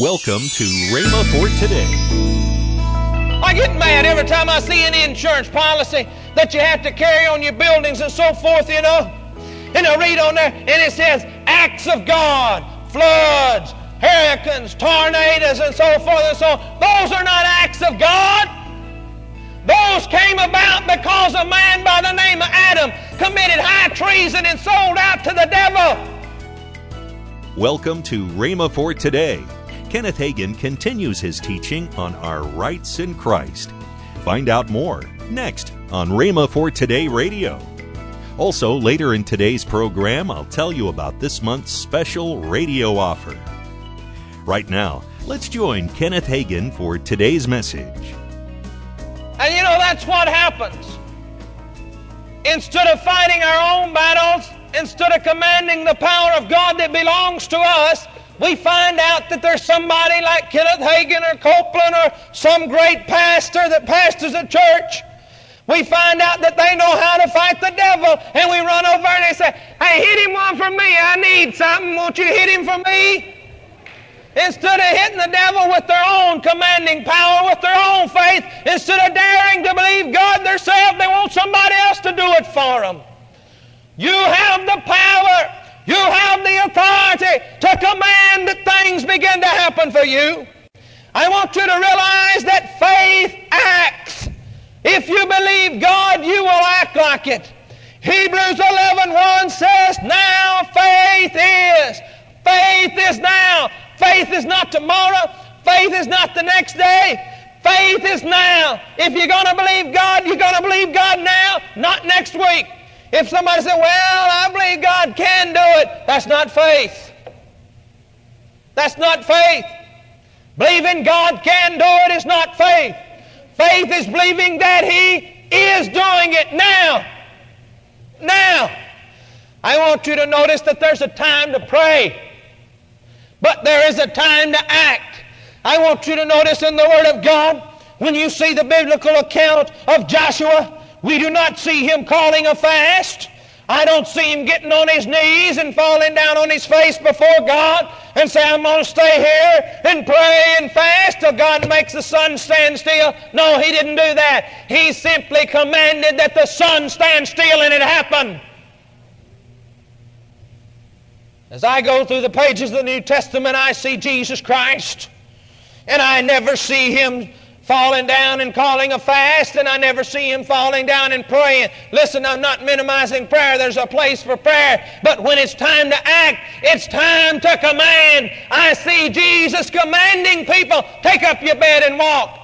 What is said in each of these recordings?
Welcome to Rhema for today. I get mad every time I see an insurance policy that you have to carry on your buildings and so forth, you know. And I read on there, and it says acts of God, floods, hurricanes, tornadoes, and so forth and so on. Those are not acts of God. Those came about because a man by the name of Adam committed high treason and sold out to the devil. Welcome to Rhema for today. Kenneth Hagin continues his teaching on our rights in Christ. Find out more next on Rhema for Today Radio. Also, later in today's program, I'll tell you about this month's special radio offer. Right now, let's join Kenneth Hagin for today's message. And you know, that's what happens. Instead of fighting our own battles, instead of commanding the power of God that belongs to us, we find out that there's somebody like Kenneth Hagin or Copeland or some great pastor that pastors a church. We find out that they know how to fight the devil, and we run over and they say, Hey, hit him one for me. I need something. Won't you hit him for me? Instead of hitting the devil with their own commanding power, with their own faith, instead of daring to believe God themselves, they want somebody else to do it for them. You have the power. You have to command that things begin to happen for you. I want you to realize that faith acts. If you believe God, you will act like it. Hebrews 11 1 says, Now faith is. Faith is now. Faith is not tomorrow. Faith is not the next day. Faith is now. If you're going to believe God, you're going to believe God now, not next week. If somebody said, Well, I believe God can do it, that's not faith. That's not faith. Believing God can do it is not faith. Faith is believing that He is doing it now. Now. I want you to notice that there's a time to pray, but there is a time to act. I want you to notice in the Word of God, when you see the biblical account of Joshua, we do not see him calling a fast. I don't see him getting on his knees and falling down on his face before God and say, I'm going to stay here and pray and fast till God makes the sun stand still. No, he didn't do that. He simply commanded that the sun stand still and it happened. As I go through the pages of the New Testament, I see Jesus Christ, and I never see him falling down and calling a fast, and I never see him falling down and praying. Listen, I'm not minimizing prayer. There's a place for prayer. But when it's time to act, it's time to command. I see Jesus commanding people, take up your bed and walk.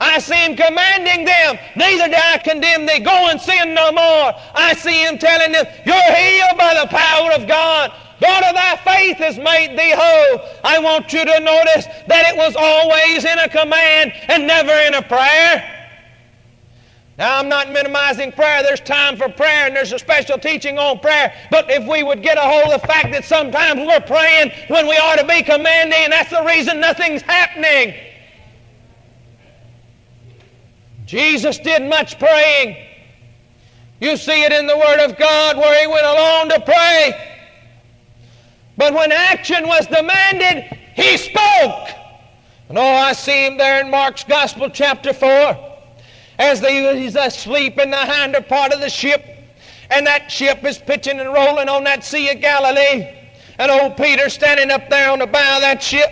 I see him commanding them, neither do I condemn thee, go and sin no more. I see him telling them, you're healed by the power of God. Daughter, thy faith has made thee whole. I want you to notice that it was always in a command and never in a prayer. Now, I'm not minimizing prayer. There's time for prayer and there's a special teaching on prayer. But if we would get a hold of the fact that sometimes we're praying when we ought to be commanding, and that's the reason nothing's happening. Jesus did much praying. You see it in the Word of God where He went alone to pray. But when action was demanded, he spoke. And oh, I see him there in Mark's Gospel, chapter 4, as he's asleep in the hinder part of the ship, and that ship is pitching and rolling on that Sea of Galilee. And old Peter standing up there on the bow of that ship,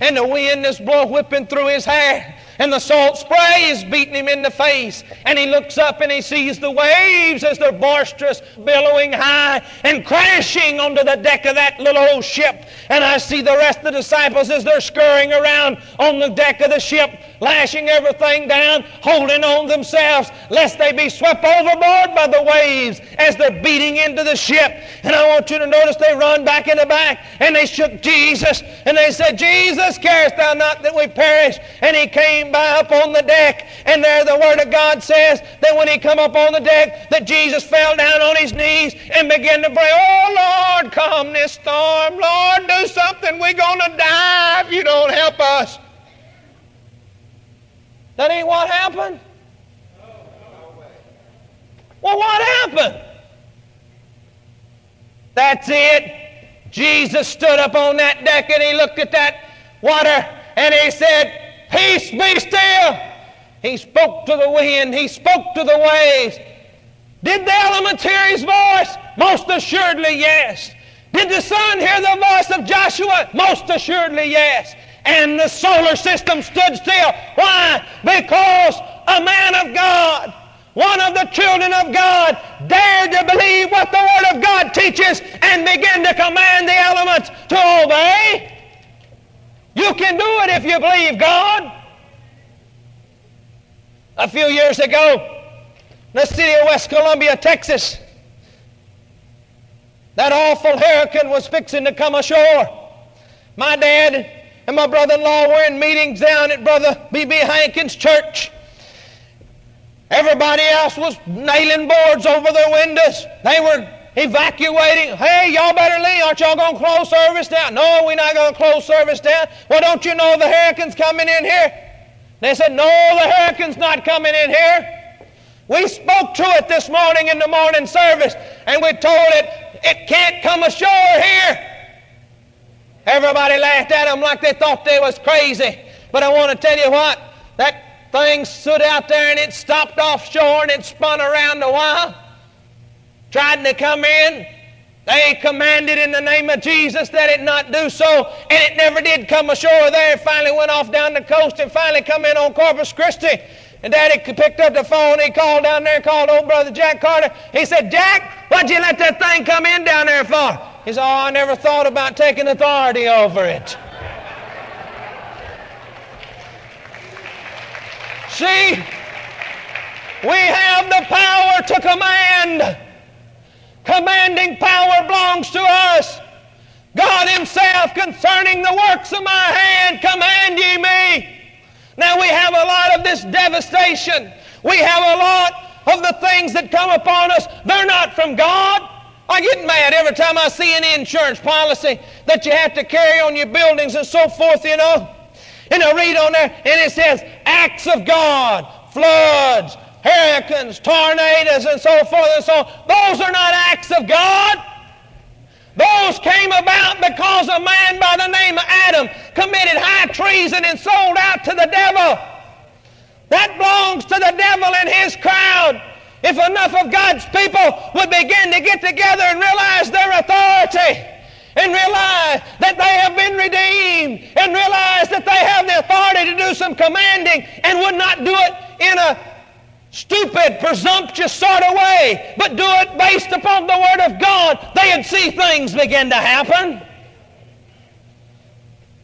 and the wind is blowing, whipping through his hair and the salt spray is beating him in the face. And he looks up and he sees the waves as they're boisterous, billowing high and crashing onto the deck of that little old ship. And I see the rest of the disciples as they're scurrying around on the deck of the ship, lashing everything down, holding on themselves, lest they be swept overboard by the waves as they're beating into the ship. And I want you to notice they run back in the back and they shook Jesus and they said, Jesus, carest thou not that we perish? And he came by up on the deck, and there the Word of God says that when he come up on the deck, that Jesus fell down on his knees and began to pray, Oh Lord, calm this storm. Lord, do something. We're going to die if you don't help us. That ain't what happened. Well, what happened? That's it. Jesus stood up on that deck and he looked at that water and he said, Peace be still. He spoke to the wind, he spoke to the waves. Did the elements hear his voice? Most assuredly, yes. Did the sun hear the voice of Joshua? Most assuredly, yes. And the solar system stood still. Why? Because a man of God, one of the children of God, dared to believe what the Word of God teaches and begin to command the elements to obey. You can do it if you believe God. A few years ago, the city of West Columbia, Texas, that awful hurricane was fixing to come ashore. My dad and my brother-in-law were in meetings down at Brother B.B. Hankins' church. Everybody else was nailing boards over their windows. They were evacuating. Hey, y'all better leave. Aren't y'all going to close service down? No, we're not going to close service down. Well, don't you know the hurricane's coming in here? They said, No, the hurricane's not coming in here. We spoke to it this morning in the morning service, and we told it it can't come ashore here. Everybody laughed at them like they thought they was crazy. But I want to tell you what, that thing stood out there and it stopped offshore and it spun around a while. Tried to come in. They commanded in the name of Jesus that it not do so, and it never did come ashore there. It finally went off down the coast and finally come in on Corpus Christi. And Daddy picked up the phone. He called down there, called old brother Jack Carter. He said, Jack, what'd you let that thing come in down there for? He said, Oh, I never thought about taking authority over it. See, we have the power to command. Commanding power belongs to us. God Himself, concerning the works of my hand, command ye me. Now we have a lot of this devastation. We have a lot of the things that come upon us. They're not from God. I get mad every time I see an insurance policy that you have to carry on your buildings and so forth, you know. And I read on there, and it says, acts of God, floods, hurricanes, tornadoes, and so forth and so on. Those are not acts of God. Those came about because a man by the name of Adam committed high treason and sold out to the devil. That belongs to the devil and his crowd. If enough of God's people would begin to get together and realize their authority, and realize that they have been redeemed, and realize that they have the authority to do some commanding, and would not do it in a stupid, presumptuous sort of way, but do it based upon the Word of God, they'd see things begin to happen.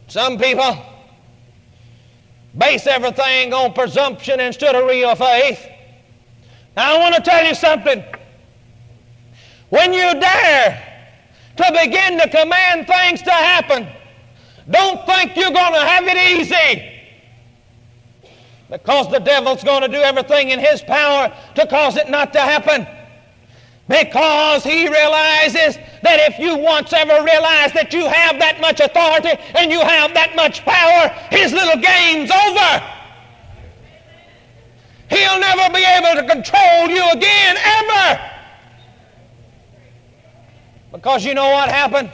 Some people base everything on presumption instead of real faith. Now, I want to tell you something. When you dare to begin to command things to happen, don't think you're going to have it easy. Because the devil's going to do everything in his power to cause it not to happen. Because he realizes that if you once ever realize that you have that much authority and you have that much power, his little game's over. He'll never be able to control you again, ever. Because you know what happened?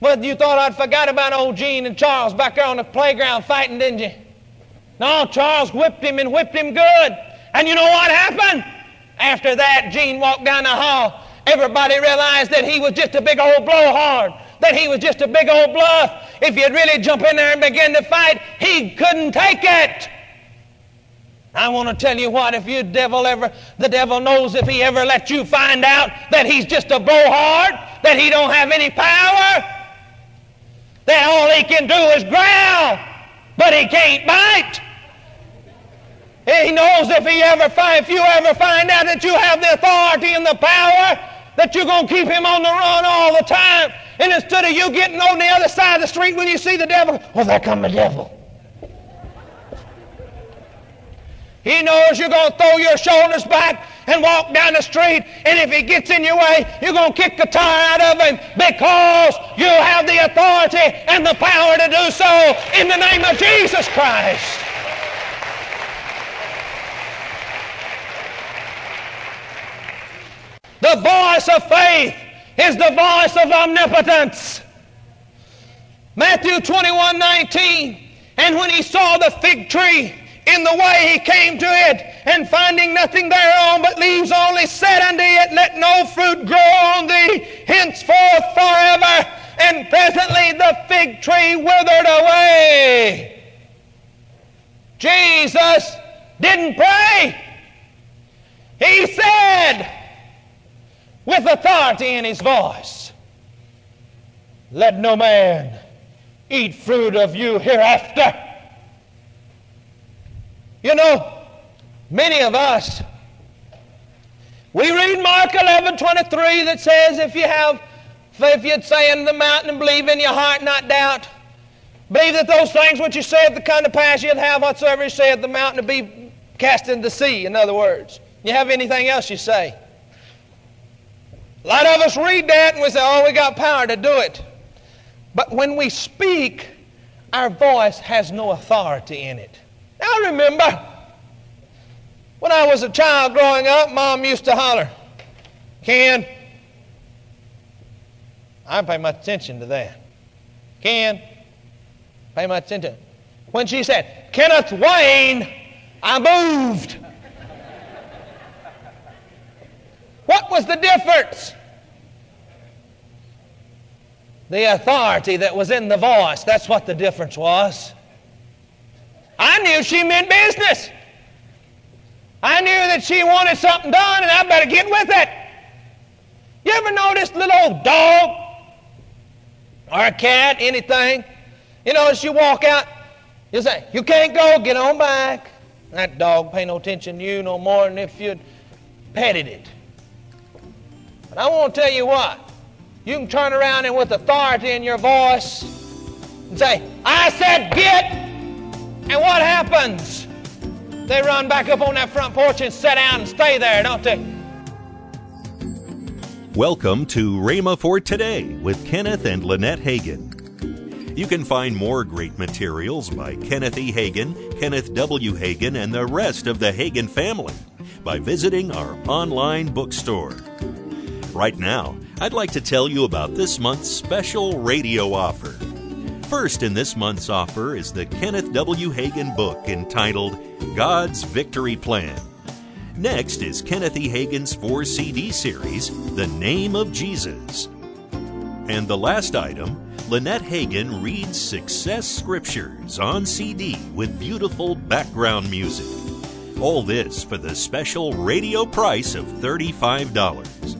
Well, you thought I'd forgot about old Gene and Charles back there on the playground fighting, didn't you? No, Charles whipped him and whipped him good. And you know what happened? After that, Gene walked down the hall. Everybody realized that he was just a big old blowhard, that he was just a big old bluff. If you'd really jump in there and begin to fight, he couldn't take it. I want to tell you what, if you devil ever, the devil knows if he ever lets you find out that he's just a blowhard, that he don't have any power, that all he can do is growl, but he can't bite. He knows if he ever find, if you ever find out that you have the authority and the power, that you're going to keep him on the run all the time. And instead of you getting on the other side of the street when you see the devil, well, there come the devil. He knows you're going to throw your shoulders back and walk down the street, and if he gets in your way, you're going to kick the tire out of him because you have the authority and the power to do so in the name of Jesus Christ. The voice of faith is the voice of omnipotence. Matthew 21 19. And when he saw the fig tree in the way, he came to it, and finding nothing thereon but leaves only, said unto it, Let no fruit grow on thee henceforth forever. And presently the fig tree withered away. Jesus didn't pray. He said, with authority in his voice, Let no man eat fruit of you hereafter. You know, many of us, we read Mark 11 23 that says, If you have, if you'd say in the mountain and believe in your heart, not doubt, believe that those things which you say the kind of pass you'd have whatsoever you say at the mountain to be cast into the sea, in other words. You have anything else you say? A lot of us read that and we say, oh, we got power to do it. But when we speak, our voice has no authority in it. Now, I remember when I was a child growing up, Mom used to holler, Ken. I didn't pay much attention to that. Ken, pay much attention. When she said, Kenneth Wayne, I moved. Was the difference? The authority that was in the voice. That's what the difference was. I knew she meant business. I knew that she wanted something done and I better get with it. You ever noticed a little old dog or a cat, anything? You know, as you walk out, you say, You can't go, get on back. That dog pay no attention to you no more than if you'd petted it. But I want to tell you what. You can turn around and with authority in your voice and say, I said get. And what happens? They run back up on that front porch and sit down and stay there, don't they? Welcome to Rhema for Today with Kenneth and Lynette Hagin. You can find more great materials by Kenneth E. Hagin, Kenneth W. Hagin, and the rest of the Hagin family by visiting our online bookstore. Right now, I'd like to tell you about this month's special radio offer. First in this month's offer is the Kenneth W. Hagin book entitled God's Victory Plan. Next is Kenneth E. Hagin's four CD series, The Name of Jesus. And the last item, Lynette Hagin reads Success Scriptures on CD with beautiful background music. All this for the special radio price of $35.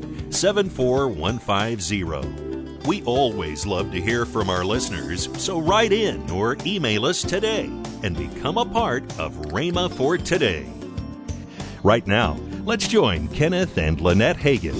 74150. We always love to hear from our listeners, so write in or email us today and become a part of Rhema for Today. Right now, let's join Kenneth and Lynette Hagin.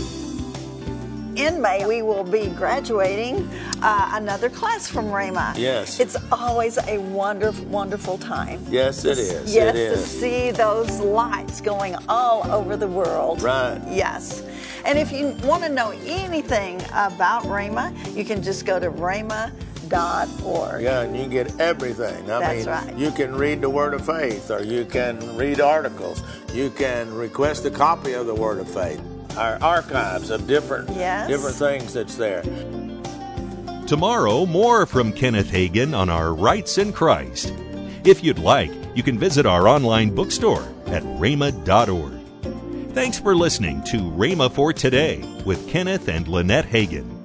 In May, we will be graduating uh, another class from Rhema. Yes. It's always a wonderful, wonderful time. Yes, it is. Yes, it is. to see those lights going all over the world. Right. Yes. And if you want to know anything about Rhema, you can just go to rhema.org. Yeah, and you can get everything. I That's mean, right. you can read the Word of Faith, or you can read articles. You can request a copy of the Word of Faith. Our archives of different Yes. different things that's there. Tomorrow, more from Kenneth Hagin on our rights in Christ. If you'd like, you can visit our online bookstore at rhema.org. Thanks for listening to Rhema for Today with Kenneth and Lynette Hagin.